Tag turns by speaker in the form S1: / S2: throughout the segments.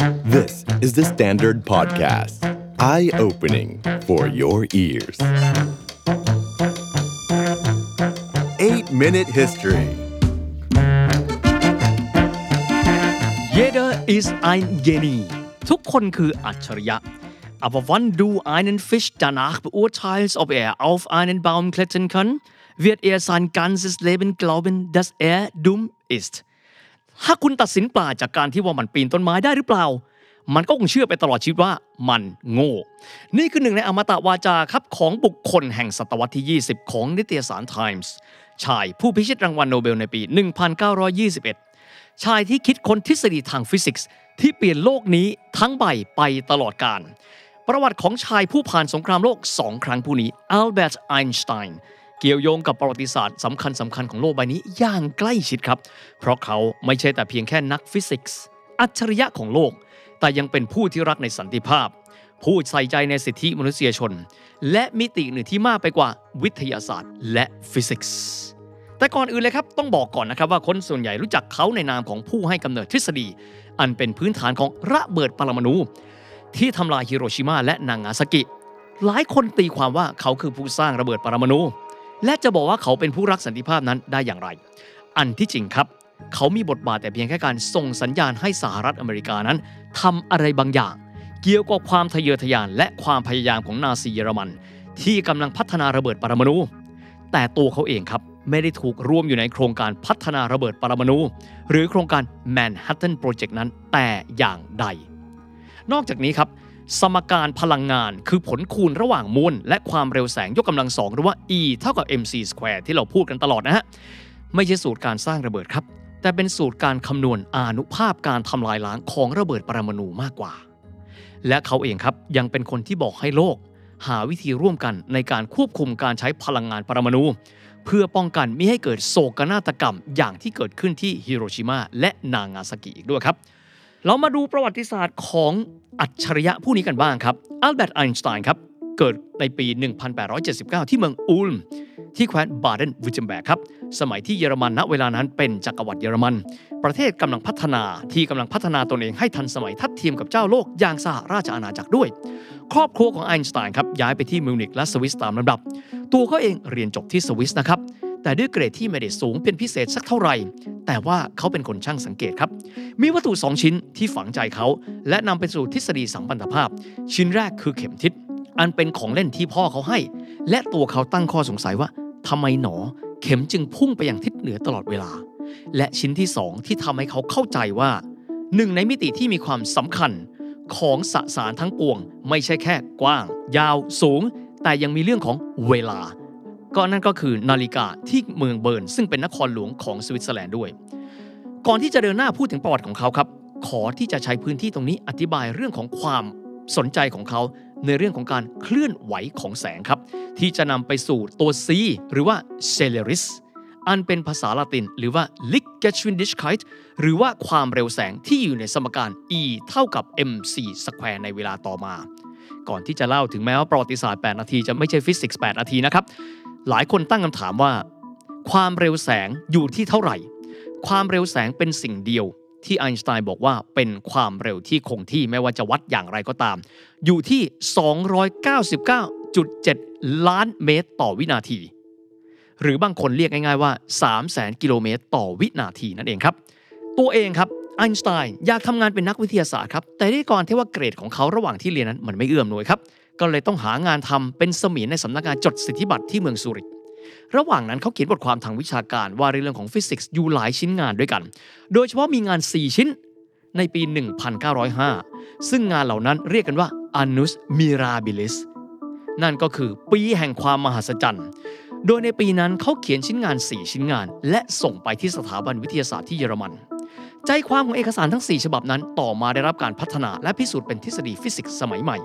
S1: This is the Standard Podcast. Eye opening for your ears. 8 Minute History.
S2: Jeder ist ein Genie ทุกคนคืออัจฉริยะ Aber wann du einen Fisch danach beurteilst, ob er auf einen Baum klettern kann, wird er sein ganzes Leben glauben, dass er dumm ist. ถ้าคุณตัดสินปลาจากการที่ว่ามันปีนต้นไม้ได้หรือเปล่า มันก็คงเชื่อไปตลอดชีวิตว่ามันโง่ นี่คือหนึ่งในอมตะวาจาครับของบุคคลแห่งศตวรรษที่ 20 ของนิตยสาร Times ชายผู้พิชิตรางวัลโนเบลในปี 1921 ชายที่คิดค้นทฤษฎีทางฟิสิกส์ ที่เปลี่ยนโลกนี้ทั้งใบไปตลอดกาลประวัติของชายผู้ผ่านสงครามโลกสองครั้งผู้นี้อัลเบิร์ตไอน์สไตน์ เกี่ยวโยงกับประวัติศาสตร์สำคัญสำคัญของโลกใบนี้อย่างใกล้ชิดครับ เพราะเขาไม่ใช่แต่เพียงแค่นักฟิสิกส์อัจฉริยะของโลก แต่ยังเป็นผู้ที่รักในสันติภาพ ผู้ใส่ใจในสิทธิมนุษยชน และมิติหนึ่งที่มากไปกว่าวิทยาศาสตร์ และฟิสิกส์แต่ก่อนอื่นเลยครับต้องบอกก่อนนะครับว่าคนส่วนใหญ่รู้จักเขาในนามของผู้ให้กำเนิดทฤษฎี อันเป็นพื้นฐานของระเบิดปรมาณูที่ทำลายฮิโรชิมาและนางาซากิ หลายคนตีความว่าเขาคือผู้สร้างระเบิดปรมาณู และจะบอกว่าเขาเป็นผู้รักสันติภาพนั้นได้อย่างไร อันที่จริงครับ เขามีบทบาทแต่เพียงแค่การส่งสัญญาณให้สหรัฐอเมริกานั้นทำอะไรบางอย่าง เกี่ยวกับความทะเยอทะยาน และความพยายามของนาซีเยอรมัน ที่กำลังพัฒนาระเบิดปรมาณูแต่ตัวเขาเองครับไม่ได้ถูกร่วมอยู่ในโครงการพัฒนาระเบิดปรมาณูหรือโครงการ Manhattan Project นั้นแต่อย่างใด นอกจากนี้ครับ สมการพลังงานคือผลคูณระหว่างมวลและความเร็วแสงยกกำลังสองหรือว่า E เท่ากับ mc square ที่เราพูดกันตลอดนะฮะ ไม่ใช่สูตรการสร้างระเบิดครับ แต่เป็นสูตรการคำนวณอนุภาพการทำลายล้างของระเบิดปรมาณูมากกว่า และเขาเองครับยังเป็นคนที่บอกให้โลก หาวิธีร่วมกันในการควบคุมการใช้พลังงานปรมาณูเพื่อป้องกันไม่ให้เกิดโศกนาฏกรรมอย่างที่เกิดขึ้นที่ฮิโรชิมาและนางาซากิอีกด้วยครับเรามาดูประวัติศาสตร์ของ อัจฉริยะผู้นี้กันบ้างครับอัลเบิร์ตไอน์สไตน์ครับเกิดในปี 1879 ที่เมืองอูลมที่แคว้นบาเดนเวือร์ทเทมแบร์กครับ สมัยที่เยอรมันณเวลานั้นเป็นจักรวรรดิเยอรมัน ประเทศกำลังพัฒนาที่กำลังพัฒนาตนเองให้ทันสมัยทัดเทียมกับเจ้าโลกอย่างสหราชอาณาจักรด้วย ครอบครัวของไอน์สไตน์ครับย้ายไปที่มิวนิกและสวิสตามลำดับ ตัวเขาเองเรียนจบที่สวิสนะครับ แต่ด้วยเกรดที่ไม่ได้สูงเป็นพิเศษสักเท่าไหร่ แต่ว่าเขาเป็นคนช่างสังเกตครับ มีวัตถุสองชิ้นที่ฝังใจเขา และนำไปสู่ทฤษฎีสัมพันธภาพ ชิ้นแรกคือเข็มทิศ อันเป็นของเล่นที่พ่อเขาให้ และตัวเขาตั้งข้อสงสัยว่าทำไมหนอ เข็มจึงพุ่งไปยังทิศเหนือตลอดเวลา และชิ้นที่สองที่ทำให้เขาเข้าใจว่าหนึ่งในมิติที่มีความสำคัญของสสารทั้งปวง ไม่ใช่แค่กว้าง ยาวสูง แต่ยังมีเรื่องของเวลา ก็นั่นก็คือนาฬิกาที่เมืองเบิร์น ซึ่งเป็นนครหลวงของสวิตเซอร์แลนด์ด้วย ก่อนที่จะเดินหน้าพูดถึงประวัติของเขาครับ ขอที่จะใช้พื้นที่ตรงนี้อธิบายเรื่องของความสนใจของเขาในเรื่องของการเคลื่อนไหวของแสงครับ ที่จะนำไปสู่ตัว C หรือว่า Celeris อันเป็นภาษาละติน หรือว่า Lichtgeschwindigkeit หรือว่าความเร็วแสงที่อยู่ในสมการ E เท่ากับ mc square ในเวลาต่อมา ก่อนที่จะเล่าถึงแม้ว่าประวัติศาสตร์ 8 นาทีจะไม่ใช่ฟิสิกส์ 8 นาทีนะครับ หลายคนตั้งคำถามว่า ความเร็วแสงอยู่ที่เท่าไหร่ ความเร็วแสงเป็นสิ่งเดียว ที่ไอน์สไตน์บอกว่าเป็นความเร็วที่คงที่ไม่ว่าจะวัดอย่างไรก็ตาม อยู่ที่ 299.7 ล้านเมตรต่อวินาที หรือบางคนเรียกง่ายๆว่า 3 0 0 0 0 0กิโลเมตรต่อวินาทีนั่นเองครับ ตัวเองครับไอน์สไตน์อยากทำงานเป็นนักวิทยาศาสตร์ครับ แต่ด้วยก่อนที่ว่าเกรดของเขาระหว่างที่เรียนนั้นมันไม่เอื้อมหน่วยครับ ก็เลยต้องหางานทำเป็นสมีนในสำนักงานจดสิทธิบัตรที่เมืองซูริกระหว่างนั้นเขาเขียนบทความทางวิชาการว่าในเรื่องของฟิสิกส์อยู่หลายชิ้นงานด้วยกัน โดยเฉพาะมีงาน 4 ชิ้นในปี 1905 ซึ่งงานเหล่านั้นเรียกกันว่า Annus Mirabilis นั่นก็คือปีแห่งความมหัศจรรย์ โดยในปีนั้นเขาเขียนชิ้นงาน 4 ชิ้นงาน และส่งไปที่สถาบันวิทยาศาสตร์ที่เยอรมัน ใจความของเอกสารทั้ง 4 ฉบับนั้น ต่อมาได้รับการพัฒนาและพิสูจน์เป็นทฤษฎีฟิสิกส์สมัยใหม่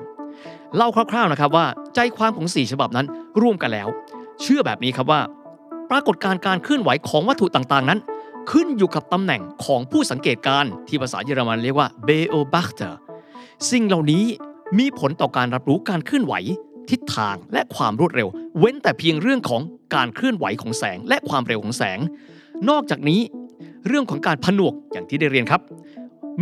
S2: เล่าคร่าวๆนะครับว่าใจความของ 4 ฉบับนั้นร่วมกันแล้ว เชื่อแบบนี้ครับว่า ปรากฏการณ์การเคลื่อนไหวของวัตถุต่างๆนั้น ขึ้นอยู่กับตำแหน่งของผู้สังเกตการณ์ที่ภาษาเยอรมันเรียกว่า Beobachter สิ่งเหล่านี้มีผลต่อการรับรู้การเคลื่อนไหว ทิศทางและความรวดเร็ว เว้นแต่เพียงเรื่องของการเคลื่อนไหวของแสงและความเร็วของแสง นอกจากนี้ เรื่องของการผนวกอย่างที่ได้เรียนครับ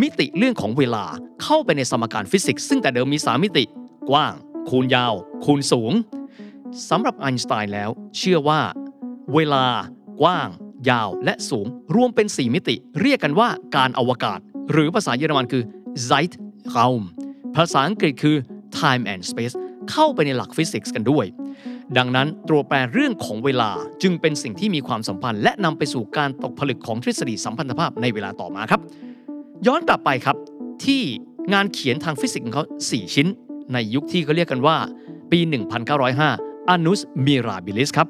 S2: มิติเรื่องของเวลาเข้าไปในสมการฟิสิกส์ซึ่งแต่เดิมมี 3 มิติ กว้าง คูณยาว คูณสูงสำหรับไอน์สไตน์แล้ว เชื่อว่า เวลากว้าง ยาวและสูง รวมเป็น 4 มิติ เรียกกันว่าการอวกาศ หรือภาษาเยอรมันคือ Zeitraum ภาษาอังกฤษคือ time and space เข้าไปในหลักฟิสิกส์กันด้วย ดังนั้นตัวแปรเรื่องของเวลาจึงเป็นสิ่งที่มีความสัมพันธ์ และนำไปสู่การตกผลึกของทฤษฎีสัมพันธภาพในเวลาต่อมาครับ ย้อนกลับไปครับที่งานเขียนทางฟิสิกส์ของเขา 4 ชิ้น ในยุคที่เขาเรียกกันว่าปี 1905 Annus Mirabilis ครับ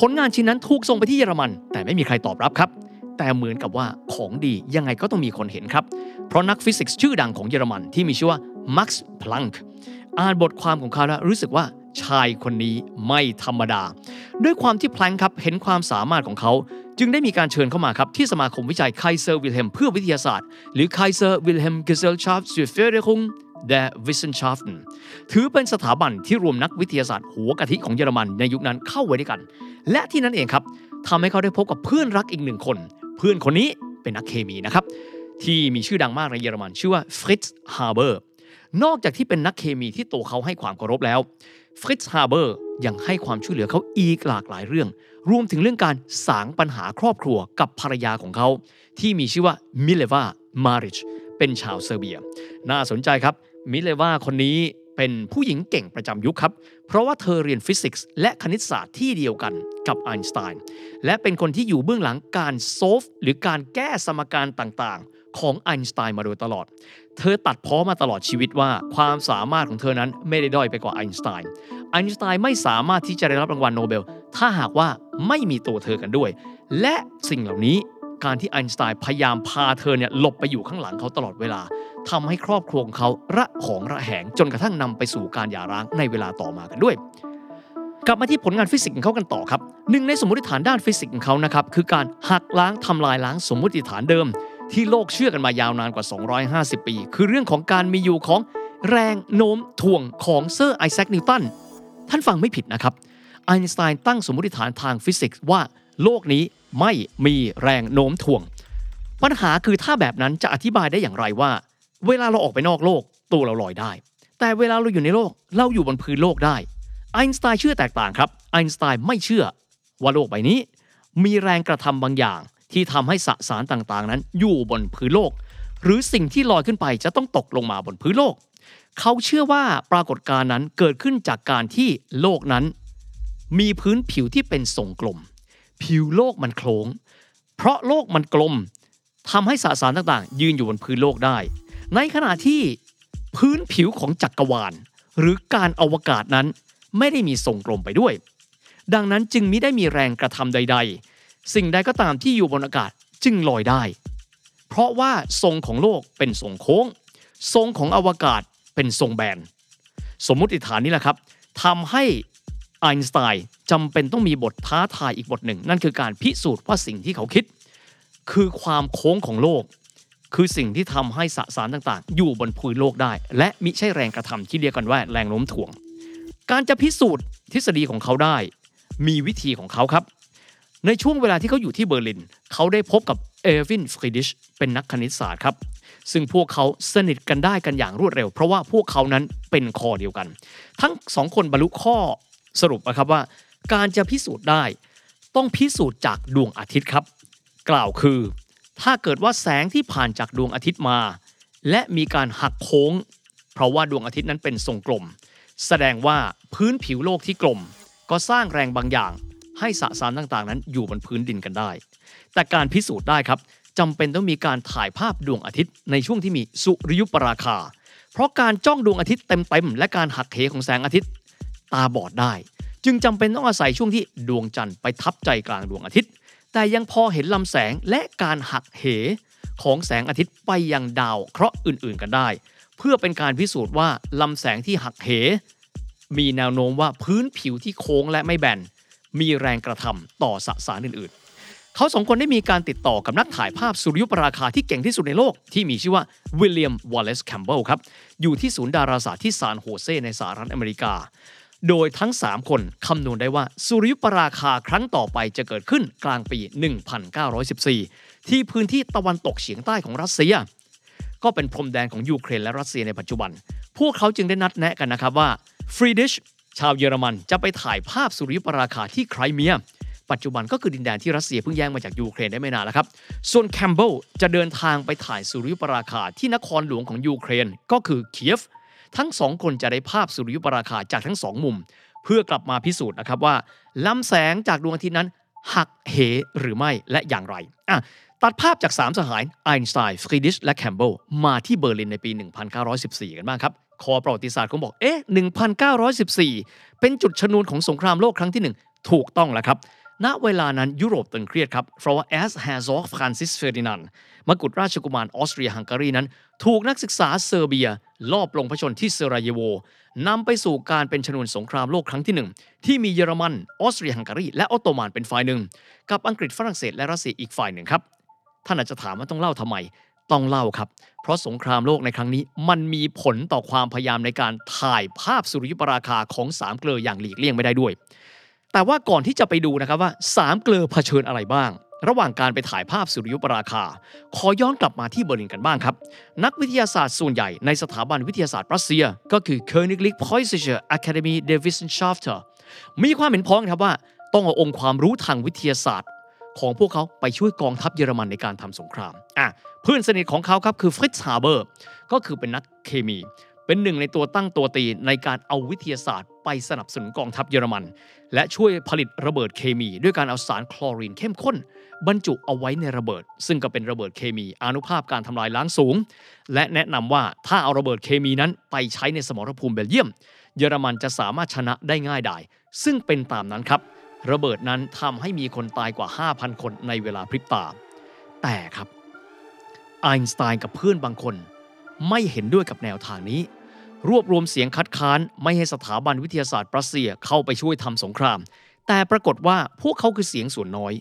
S2: ผลงานชิ้นนั้นถูกส่งไปที่เยอรมัน แต่ไม่มีใครตอบรับครับ แต่เหมือนกับว่าของดียังไงก็ต้องมีคนเห็นครับ เพราะนักฟิสิกส์ชื่อดังของเยอรมันที่มีชื่อว่า Max Planck อ่านบทความของเขาแล้วรู้สึกว่าชายคนนี้ไม่ธรรมดา ด้วยความที่แพลงครับเห็นความสามารถของเขา จึงได้มีการเชิญเข้ามาครับ ที่สมาคมวิจัยไคเซอร์วิลเฮมเพื่อวิทยาศาสตร์ หรือ Kaiser Wilhelm Gesellschaft für Förderung der Wissenschaften ถือเป็นสถาบันที่รวมนักวิทยาศาสตร์หัวกะทิของเยอรมันในยุคนั้นเข้าไว้ด้วยกัน และที่นั่นเองครับทำให้เขาได้พบกับเพื่อนรักอีกหนึ่งคน เพื่อนคนนี้เป็นนักเคมีนะครับ ที่มีชื่อดังมากในเยอรมัน ชื่อว่าฟริตซ์ฮาร์เบอร์นอกจากที่เป็นนักเคมีที่ตัวเขาให้ความเคารพแล้วฟริตซ์ฮาร์เบอร์ยังให้ความช่วยเหลือเขาอีกหลากหลายเรื่อง รวมถึงเรื่องการสางปัญหาครอบครัวกับภรรยาของเขา ที่มีชื่อว่ามิเลวามาริชเป็นชาวเซอร์เบีย น่าสนใจครับ มิเลวาคนนี้เป็นผู้หญิงเก่งประจำยุคครับ เพราะว่าเธอเรียนฟิสิกส์และคณิตศาสตร์ที่เดียวกันกับไอน์สไตน์ และเป็นคนที่อยู่เบื้องหลังการ solve หรือการแก้สมการต่างๆ ของไอน์สไตน์มาโดยตลอด เธอตัดพ้อมาตลอดชีวิตว่าความสามารถของเธอนั้นไม่ได้ด้อยไปกว่าไอน์สไตน์ ไอน์สไตน์ไม่สามารถที่จะได้รับรางวัลโนเบล ถ้าหากว่าไม่มีตัวเธอกันด้วย และสิ่งเหล่านี้การที่ไอน์สไตน์พยายามพาเธอเนี่ยหลบไปอยู่ข้างหลังเขาตลอดเวลา ทำให้ครอบครัวของเขาระหองระแหงจนกระทั่งนำไปสู่การหย่าร้างในเวลาต่อมากันด้วย กลับมาที่ผลงานฟิสิกส์ของเขากันต่อครับหนึ่งในสมมติฐานด้านฟิสิกส์ของเขานะครับคือการหักล้างทำลายล้างสมมติฐานเดิม ที่โลกเชื่อกันมายาวนานกว่า 250 ปี คือเรื่องของการมีอยู่ของแรงโน้มถ่วงของเซอร์ไอแซคนิวตันท่านฟังไม่ผิดนะครับไอน์สไตน์ตั้งสมมติฐานทางฟิสิกส์ว่าโลกนี้ไม่มีแรงโน้มถ่วง ปัญหาคือถ้าแบบนั้นจะอธิบายได้อย่างไรว่า เวลาเราออกไปนอกโลกตัวเราลอยได้ แต่เวลาเราอยู่ในโลกเราอยู่บนพื้นโลกได้ไอน์สไตน์เชื่อแตกต่างครับไอน์สไตน์ไม่เชื่อว่าโลกใบนี้ มีแรงกระทำบางอย่าง ที่ทำให้สสารต่างๆ นั้นอยู่บนพื้นโลก หรือสิ่งที่ลอยขึ้นไปจะต้องตกลงมาบนพื้นโลก เขาเชื่อว่าปรากฏการณ์นั้นเกิดขึ้นจากการที่โลกนั้น มีพื้นผิวที่เป็นทรงกลม ผิวโลกมันโค้งเพราะโลกมันกลมทำให้สสารต่างๆ ยืนอยู่บนพื้นโลกได้ ในขณะที่พื้นผิวของจักรวาล หรือการอวกาศนั้นไม่ได้มีทรงกลมไปด้วย ดังนั้นจึงมิได้มีแรงกระทำใด ๆ สิ่งใดก็ตามที่อยู่บนอากาศจึงลอยได้ เพราะว่าทรงของโลกเป็นทรงโค้ง ทรงของอวกาศเป็นทรงแบน สมมุติฐานนี้แหละครับทำให้ไอน์สไตน์จำเป็นต้องมีบทท้าทายอีกบทหนึ่ง นั่นคือการพิสูจน์ว่าสิ่งที่เขาคิด คือความโค้งของโลก คือสิ่งที่ทำให้สสารต่างๆ อยู่บนพื้นโลกได้ และมิใช่แรงกระทำที่เรียกกันว่าแรงโน้มถ่วง การจะพิสูจน์ทฤษฎีของเขาได้ มีวิธีของเขาครับ ในช่วงเวลาที่เขาอยู่ที่เบอร์ลิน เขาได้พบกับเอร์วินฟรีดิชเป็นนักคณิตศาสตร์ครับซึ่งพวกเขาสนิทกันได้กันอย่างรวดเร็ว เพราะว่าพวกเขานั้นเป็นคอเดียวกัน ทั้งสองคนบรรลุข้อสรุปนะครับว่า การจะพิสูจน์ได้ ต้องพิสูจน์จากดวงอาทิตย์ครับ กล่าวคือ ถ้าเกิดว่าแสงที่ผ่านจากดวงอาทิตย์มา และมีการหักโค้ง เพราะว่าดวงอาทิตย์นั้นเป็นทรงกลม แสดงว่าพื้นผิวโลกที่กลม ก็สร้างแรงบางอย่าง ให้สสารต่างๆ นั้นอยู่บนพื้นดินกันได้ แต่การพิสูจน์ได้ครับจำเป็นต้องมีการถ่ายภาพดวงอาทิตย์ในช่วงที่มีสุริยุปราคา เพราะการจ้องดวงอาทิตย์เต็มๆและการหักเหของแสงอาทิตย์ ตาบอดได้ จึงจำเป็นต้องอาศัยช่วงที่ดวงจันทร์ไปทับใจกลางดวงอาทิตย์ แต่ยังพอเห็นลำแสงและการหักเหของแสงอาทิตย์ไปยังดาวเคราะห์อื่นๆกันได้ เพื่อเป็นการพิสูจน์ว่าลำแสงที่หักเห มีแนวโน้มว่าพื้นผิวที่โค้งและไม่แบนมีแรงกระทำต่อสสารอื่นๆ เขาสองคนได้มีการติดต่อกับนักถ่ายภาพสุริยุปราคาที่เก่งที่สุดในโลก ที่มีชื่อว่าวิลเลียมวอลเลซแคมเบลครับ อยู่ที่ศูนย์ดาราศาสตร์ที่ซานโฮเซในสหรัฐอเมริกา โดยทั้ง 3 คนคำนวณได้ว่าสุริยุปราคาครั้งต่อไปจะเกิดขึ้นกลางปี 1914 ที่พื้นที่ตะวันตกเฉียงใต้ของรัสเซีย ก็เป็นพรมแดนของยูเครนและรัสเซียในปัจจุบัน พวกเขาจึงได้นัดแนะกันนะครับว่าฟรีดิชชาวเยอรมันจะไปถ่ายภาพสุริยุปราคาที่ไครเมีย ปัจจุบันก็คือดินแดนที่รัสเซียเพิ่งแย่งมาจากยูเครนได้ไม่นานแล้วครับ ส่วนแคมเบลจะเดินทางไปถ่ายสุริยุปราคาที่นครหลวงของยูเครนก็คือเคียฟ ทั้งสองคนจะได้ภาพสุริยุปราคาจากทั้งสองมุม เพื่อกลับมาพิสูจน์นะครับว่าลำแสงจากดวงอาทิตย์นั้น หักเหหรือไม่และอย่างไรอะตัดภาพจาก 3 สหายไอน์สไตน์ฟรีดิชและแคมเบลมาที่เบอร์ลินในปี 1914 กันบ้างครับ คอประวัติศาสตร์คงบอก เอ๊ะ 1914 เป็นจุดชนวนของสงครามโลกครั้งที่ 1 ถูกต้องแล้วครับ ณเวลานั้นยุโรปตึงเครียดครับ เพราะว่า Erzherzog ฟรานซิสเฟอร์ดินานด์มกุฎราชกุมารออสเตรียฮังการีนั้น ถูกนักศึกษาเซอร์เบีย ลอบปลงพระชนม์ที่ซาราเยโวนำไปสู่การเป็นชนวนสงครามโลกครั้งที่หนึ่งที่มีเยอรมันออสเตรียฮังการีและออตโตมันเป็นฝ่ายหนึ่ง กับอังกฤษฝรั่งเศสและรัสเซียอีกฝ่ายหนึ่งครับท่านอาจจะถามว่าต้องเล่าทำไมต้องเล่าครับ เพราะสงครามโลกในครั้งนี้ มันมีผลต่อความพยายามในการถ่ายภาพสุริยุปราคาของสามเกลออย่างหลีกเลี่ยงไม่ได้ด้วย แต่ว่าก่อนที่จะไปดูนะครับว่าสามเกลอเผชิญอะไรบ้าง ระหว่างการไปถ่ายภาพสุริยุปราคา ขอย้อนกลับมาที่เบอร์ลินกันบ้างครับ นักวิทยาศาสตร์ส่วนใหญ่ในสถาบันวิทยาศาสตร์ปรัสเซีย ก็คือ Königlich Preußische Akademie der Wissenschaften มีความเห็นพ้องครับว่าต้องเอาองค์ความรู้ทางวิทยาศาสตร์ ของพวกเขาไปช่วยกองทัพเยอรมันในการทำสงครามอะเพื่อนสนิทของเขาครับคือฟริตซ์ฮาร์เบอร์ก็คือเป็นนักเคมี เป็นหนึ่งในตัวตั้งตัวตีในการเอาวิทยาศาสตร์ ไปสนับสนุนกองทัพเยอรมัน และช่วยผลิตระเบิดเคมี ด้วยการเอาสารคลอรีนเข้มข้น บรรจุเอาไว้ในระเบิด ซึ่งก็เป็นระเบิดเคมีอนุภาพการทำลายล้างสูง และแนะนำว่าถ้าเอาระเบิดเคมีนั้นไปใช้ในสมรภูมิเบลเยียม เยอรมันจะสามารถชนะได้ง่ายดายซึ่งเป็นตามนั้นครับ ระเบิดนั้นทำให้มีคนตายกว่า 5,000 คนในเวลาพริบตา แต่ครับไอน์สไตน์กับเพื่อนบางคน ไม่เห็นด้วยกับแนวทางนี้ รวบรวมเสียงคัดค้านไม่ให้สถาบันวิทยาศาสตร์รัสเซียเข้าไปช่วยทำสงคราม แต่ปรากฏว่าพวกเขาคือเสียงส่วนน้อย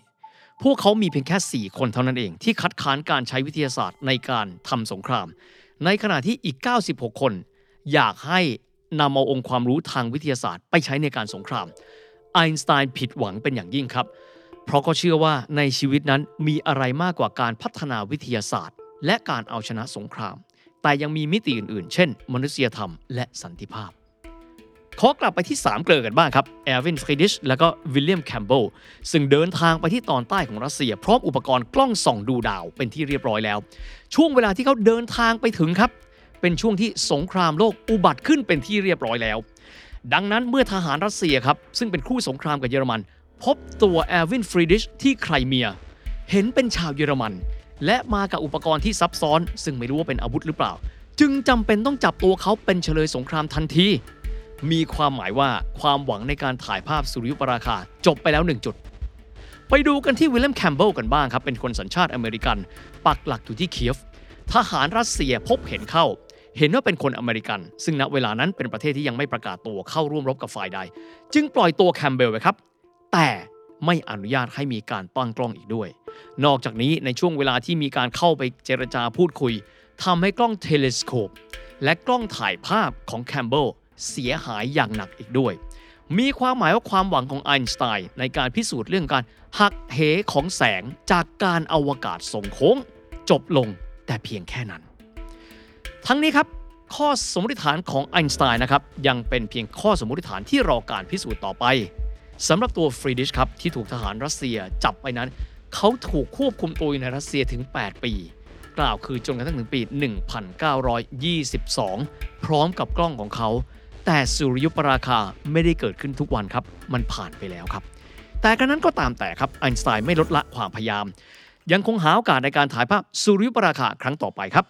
S2: พวกเขามีเพียงแค่ 4 คนเท่านั้นเอง ที่คัดค้านการใช้วิทยาศาสตร์ในการทำสงคราม ในขณะที่อีก 96 คน อยากให้นำเอาองค์ความรู้ทางวิทยาศาสตร์ไปใช้ในการสงครามไอน์สไตน์ผิดหวังเป็นอย่างยิ่งครับ เพราะก็เชื่อว่าในชีวิตนั้นมีอะไรมากกว่าการพัฒนาวิทยาศาสตร์ และการเอาชนะสงคราม แต่ยังมีมิติอื่นๆ เช่น มนุษยธรรมและสันติภาพ ขอกลับไปที่ 3 เกลอกันบ้างครับแอร์วินฟรีดิชและก็วิลเลียมแคมเบลซึ่งเดินทางไปที่ตอนใต้ของรัสเซีย พร้อมอุปกรณ์กล้องส่องดูดาวเป็นที่เรียบร้อยแล้ว ช่วงเวลาที่เขาเดินทางไปถึงครับ เป็นช่วงที่สงครามโลกอุบัติขึ้นเป็นที่เรียบร้อยแล้ว ดังนั้นเมื่อทหารรัสเซียครับซึ่งเป็นคู่สงครามกับเยอรมัน พบตัวแอร์วินฟรีดิชที่ไครเมีย เห็นเป็นชาวเยอรมัน และมากับอุปกรณ์ที่ซับซ้อน ซึ่งไม่รู้ว่าเป็นอาวุธหรือเปล่า จึงจำเป็นต้องจับตัวเขาเป็นเชลยสงครามทันที มีความหมายว่าความหวังในการถ่ายภาพสุริยุปราคาจบไปแล้วหนึ่งจุด ไปดูกันที่วิลเลียมแคมเบลกันบ้างครับ เป็นคนสัญชาติอเมริกัน ปักหลักอยู่ที่เคียฟ ทหารรัสเซียพบเห็นเข้า เห็นว่าเป็นคนอเมริกัน ซึ่งณเวลานั้นเป็นประเทศที่ยังไม่ประกาศตัวเข้าร่วมรบกับฝ่ายใด จึงปล่อยตัวแคมเบลไว้ครับ แต่ ไม่อนุญาตให้มีการตั้งกล้องอีกด้วย นอกจากนี้ในช่วงเวลาที่มีการเข้าไปเจรจาพูดคุยทำให้กล้องเทเลสโคปและกล้องถ่ายภาพของแคมเบลเสียหายอย่างหนักอีกด้วย มีความหมายว่าความหวังของไอน์สไตน์ในการพิสูจน์เรื่องการหักเหของแสงจากการอวกาศส่งโค้ง จบลงแต่เพียงแค่นั้น ทั้งนี้ครับ ข้อสมมติฐานของไอน์สไตน์นะครับยังเป็นเพียงข้อสมมติฐานที่รอการพิสูจน์ต่อไป สำหรับตัวฟรีดิชครับที่ถูกทหารรัสเซียจับไปนั้น เขาถูกควบคุมตัวอยู่ในรัสเซียถึง 8 ปี กล่าวคือจนกระทั่งถึงปี 1922 พร้อมกับกล้องของเขา แต่สุริยุปราคาไม่ได้เกิดขึ้นทุกวันครับ มันผ่านไปแล้วครับ แต่กระนั้นก็ตามแต่ครับไอน์สไตน์ไม่ลดละความพยายาม ยังคงหาโอกาสในการถ่ายภาพสุริยุปราคาครั้งต่อไปครับ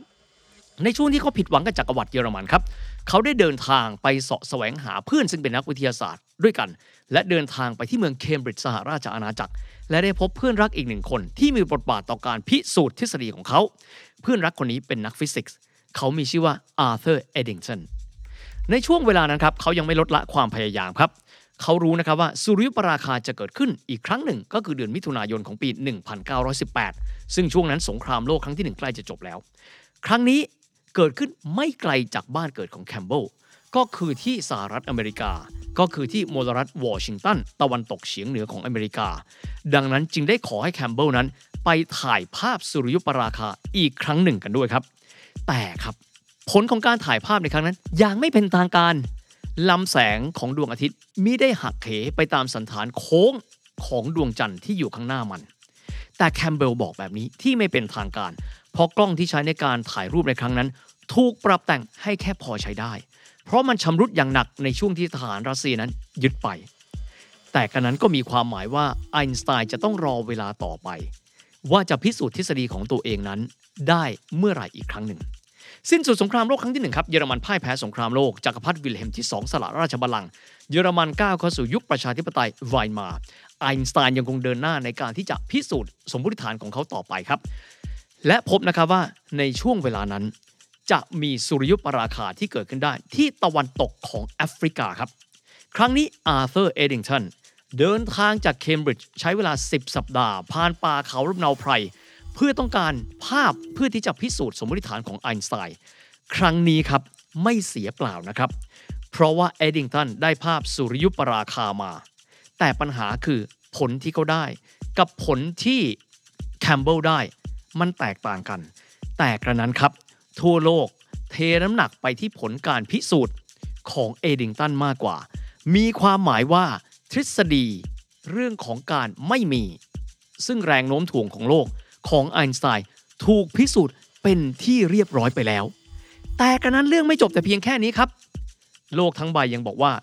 S2: ในช่วงที่เขาผิดหวังกับจักรวรรดิเยอรมันครับ เขาได้เดินทางไปเสาะแสวงหาเพื่อนซึ่งเป็นนักวิทยาศาสตร์ด้วยกัน และเดินทางไปที่เมืองเคมบริดจ์สหราชอาณาจักร และได้พบเพื่อนรักอีกหนึ่งคน ที่มีบทบาทต่อการพิสูจน์ทฤษฎีของเขา เพื่อนรักคนนี้เป็นนักฟิสิกส์เขามีชื่อว่าอาร์เธอร์เอดดิงตันในช่วงเวลานั้นครับเขายังไม่ลดละความพยายามครับเขารู้นะครับว่าสุริยุปราคาจะเกิดขึ้นอีกครั้งหนึ่งก็คือเดือนมิถุนายนของปี 1918 ซึ่งช่วงนั้นสงครามโลกครั้งที่หนึ่งใกล้จะจบแล้ว ครั้งนี้ เกิดขึ้นไม่ไกลจากบ้านเกิดของแคมเบลก็คือที่สหรัฐอเมริกา ก็คือที่มลรัฐวอชิงตัน ตะวันตกเฉียงเหนือของอเมริกา ดังนั้นจึงได้ขอให้แคมเบลนั้น ไปถ่ายภาพสุริยุปราคาอีกครั้งหนึ่งกันด้วยครับ แต่ครับผลของการถ่ายภาพในครั้งนั้นยังไม่เป็นทางการลำแสงของดวงอาทิตย์มิได้หักเหไปตามสันฐานโค้งของดวงจันทร์ที่อยู่ข้างหน้ามัน แต่แคมเบลบอกแบบนี้ที่ไม่เป็นทางการ เพราะกล้องที่ใช้ในการถ่ายรูปในครั้งนั้น ถูกปรับแต่งให้แค่พอใช้ได้ เพราะมันชำรุดอย่างหนักในช่วงที่ทหารรัสเซียนั้นยึดไป แต่กระนั้นก็มีความหมายว่าไอน์สไตน์จะต้องรอเวลาต่อไป ว่าจะพิสูจน์ทฤษฎีของตัวเองนั้น ได้เมื่อไหร่อีกครั้งหนึ่งสิ้นสุดสงครามโลกครั้งที่หนึ่งครับเยอรมันพ่ายแพ้สงครามโลกจักรพรรดิวิลเฮมที่ 2 สละราชบัลลังก์ เยอรมันก้าวเข้าสู่ยุคประชาธิปไตยไวมาร์ไอน์สไตน์ยังคงเดินหน้าในการที่จะพิสูจน์สมมติฐานของเขาต่อไปครับ และพบนะครับว่าในช่วงเวลานั้น จะมีสุริยุปราคาที่เกิดขึ้นได้ที่ตะวันตกของแอฟริกาครับ ครั้งนี้อาร์เธอร์เอดิงตันเดินทางจากเคมบริดจ์ใช้เวลา 10 สัปดาห์ ผ่านป่าเขาลำเนาไพร เพื่อต้องการภาพเพื่อที่จะพิสูจน์สมมติฐานของไอน์สไตน์ครั้งนี้ครับไม่เสียเปล่านะครับ เพราะว่าเอดิงตันได้ภาพสุริยุปราคามา แต่ปัญหาคือผลที่เขาได้ กับผลที่แคมเบลได้ มันแตกต่างกัน แต่กระนั้นครับ ทั่วโลกเทน้ำหนักไปที่ผลการพิสูจน์ของเอดิงตันมากกว่า มีความหมายว่าทฤษฎีเรื่องของการไม่มี ซึ่งแรงโน้มถ่วงของโลกของไอน์สไตน์ถูกพิสูจน์เป็นที่เรียบร้อยไปแล้ว แต่กระนั้นเรื่องไม่จบแต่เพียงแค่นี้ครับ โลกทั้งใบยังบอกว่า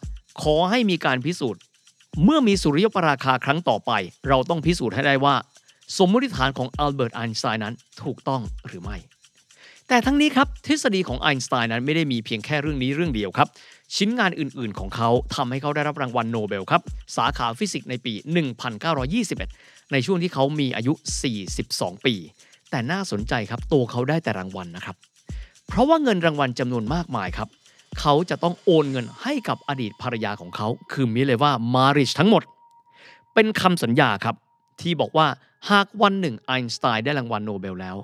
S2: ขอให้มีการพิสูจน์ เมื่อมีสุริยุปราคาครั้งต่อไป เราต้องพิสูจน์ให้ได้ว่า สมมติฐานของอัลเบิร์ตไอน์สไตน์นั้นถูกต้องหรือไม่ แต่ทั้งนี้ครับทฤษฎีของไอน์สไตน์นั้นไม่ได้มีเพียงแค่เรื่องนี้เรื่องเดียวครับ ชิ้นงานอื่น ๆ ของเขาทำให้เขาได้รับรางวัลโนเบลครับสาขาฟิสิกส์ในปี 1921 ในช่วงที่เขามีอายุ 42 ปี แต่น่าสนใจครับตัวเขาได้แต่รางวัลนะครับเพราะว่าเงินรางวัลจำนวนมากมายครับ เขาจะต้องโอนเงินให้กับอดีตภรรยาของเขา คือมิเลว่ามาริชทั้งหมด เป็นคำสัญญาครับ ที่บอกว่าหากวันหนึ่งไอน์สไตน์ได้รางวัลโนเบลแล้ว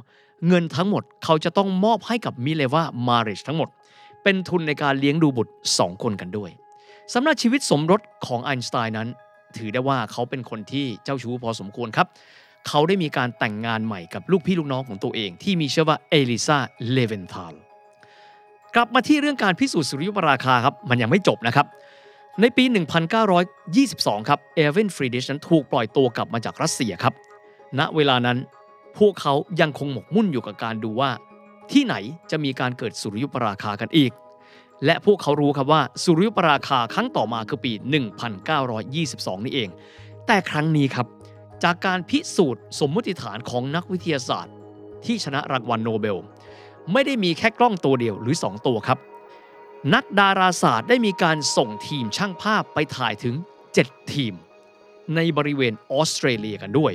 S2: เงินทั้งหมดเขาจะต้องมอบให้กับมิเลว่ามาริชทั้งหมด เป็นทุนในการเลี้ยงดูบุตร 2 คนกันด้วยสำหรับชีวิตสมรสของไอน์สไตน์นั้น ถือได้ว่าเขาเป็นคนที่เจ้าชู้พอสมควรครับเขาได้มีการแต่งงานใหม่กับลูกพี่ลูกน้องของตัวเองที่มีชื่อว่าเอลซาเลอเวนทาล กลับมาที่เรื่องการพิสูจน์สุริยุปราคาครับมันยังไม่จบนะครับในปี 1922 ครับแอร์วินฟรีดิชนั้นถูกปล่อยตัวกลับมาจากรัสเซียครับ ณ เวลานั้นพวกเขายังคงหมกมุ่นอยู่กับการดูว่า ที่ไหนจะมีการเกิดสุริยุปราคากันอีก และพวกเขารู้ครับว่าสุริยุปราคาครั้งต่อมาคือปี 1922 นี่เอง แต่ครั้งนี้ครับ จากการพิสูจน์สมมติฐานของนักวิทยาศาสตร์ ที่ชนะรางวัลโนเบล ไม่ได้มีแค่กล้องตัวเดียวหรือ 2 ตัวครับ นักดาราศาสตร์ได้มีการส่งทีมช่างภาพไปถ่ายถึง 7 ทีม ในบริเวณออสเตรเลียกันด้วย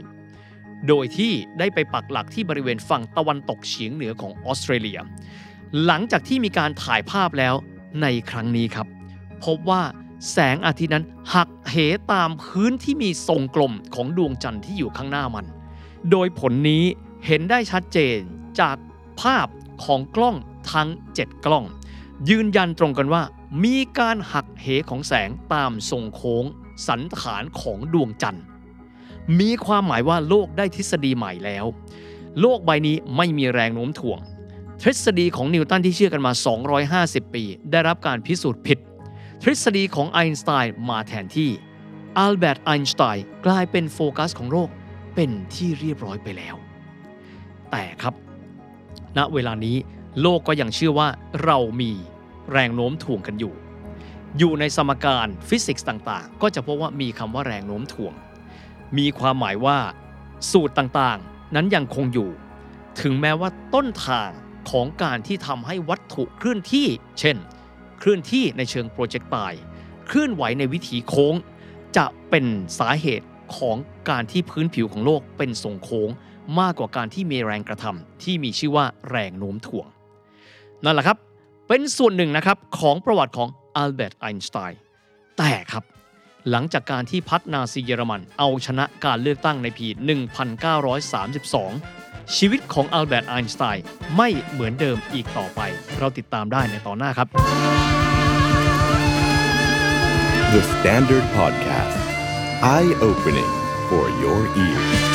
S2: โดยที่ได้ไปปักหลักที่บริเวณฝั่งตะวันตกเฉียงเหนือของออสเตรเลีย หลังจากที่มีการถ่ายภาพแล้วในครั้งนี้ครับ พบว่าแสงอาทิตย์นั้นหักเหตามพื้นที่มีทรงกลมของดวงจันทร์ที่อยู่ข้างหน้ามัน โดยผลนี้เห็นได้ชัดเจนจากภาพ ของกล้องทั้ง 7 กล้อง ยืนยันตรงกันว่า มีการหักเหของแสงตามทรงโค้งสันฐานของดวงจันทร์ มีความหมายว่าโลกได้ทฤษฎีใหม่แล้ว โลกใบนี้ไม่มีแรงโน้มถ่วง ทฤษฎีของนิวตันที่เชื่อกันมา 250 ปี ได้รับการพิสูจน์ผิด ทฤษฎีของไอน์สไตน์มาแทนที่อัลเบิร์ตไอน์สไตน์กลายเป็นโฟกัสของโลกเป็นที่เรียบร้อยไปแล้ว แต่ครับ ณเวลานี้โลกก็ยังเชื่อว่าเรามีแรงโน้มถ่วงกันอยู่ อยู่ในสมการฟิสิกส์ต่างๆ ก็จะพบว่ามีคำว่าแรงโน้มถ่วง มีความหมายว่า สูตรต่างๆ นั้นยังคงอยู่ ถึงแม้ว่าต้นทางของการที่ทำให้วัตถุเคลื่อนที่ เช่น เคลื่อนที่ในเชิง projectile เคลื่อนไหวในวิถีโค้ง จะเป็นสาเหตุของการที่พื้นผิวของโลกเป็นทรงโค้ง มากกว่าการที่มีแรงกระทำที่มีชื่อว่าแรงโน้มถ่วง นั่นแหละครับ เป็นส่วนหนึ่งนะครับของประวัติของอัลเบิร์ตไอน์สไตน์แต่ครับ หลังจากการที่พรรคนาซีเยอรมันเอาชนะการเลือกตั้งในปี 1932 ชีวิตของอัลเบิร์ตไอน์สไตน์ไม่เหมือนเดิมอีกต่อไป เราติดตามได้ในตอนหน้าครับ
S1: The Standard Podcast. Eye opening for your ears.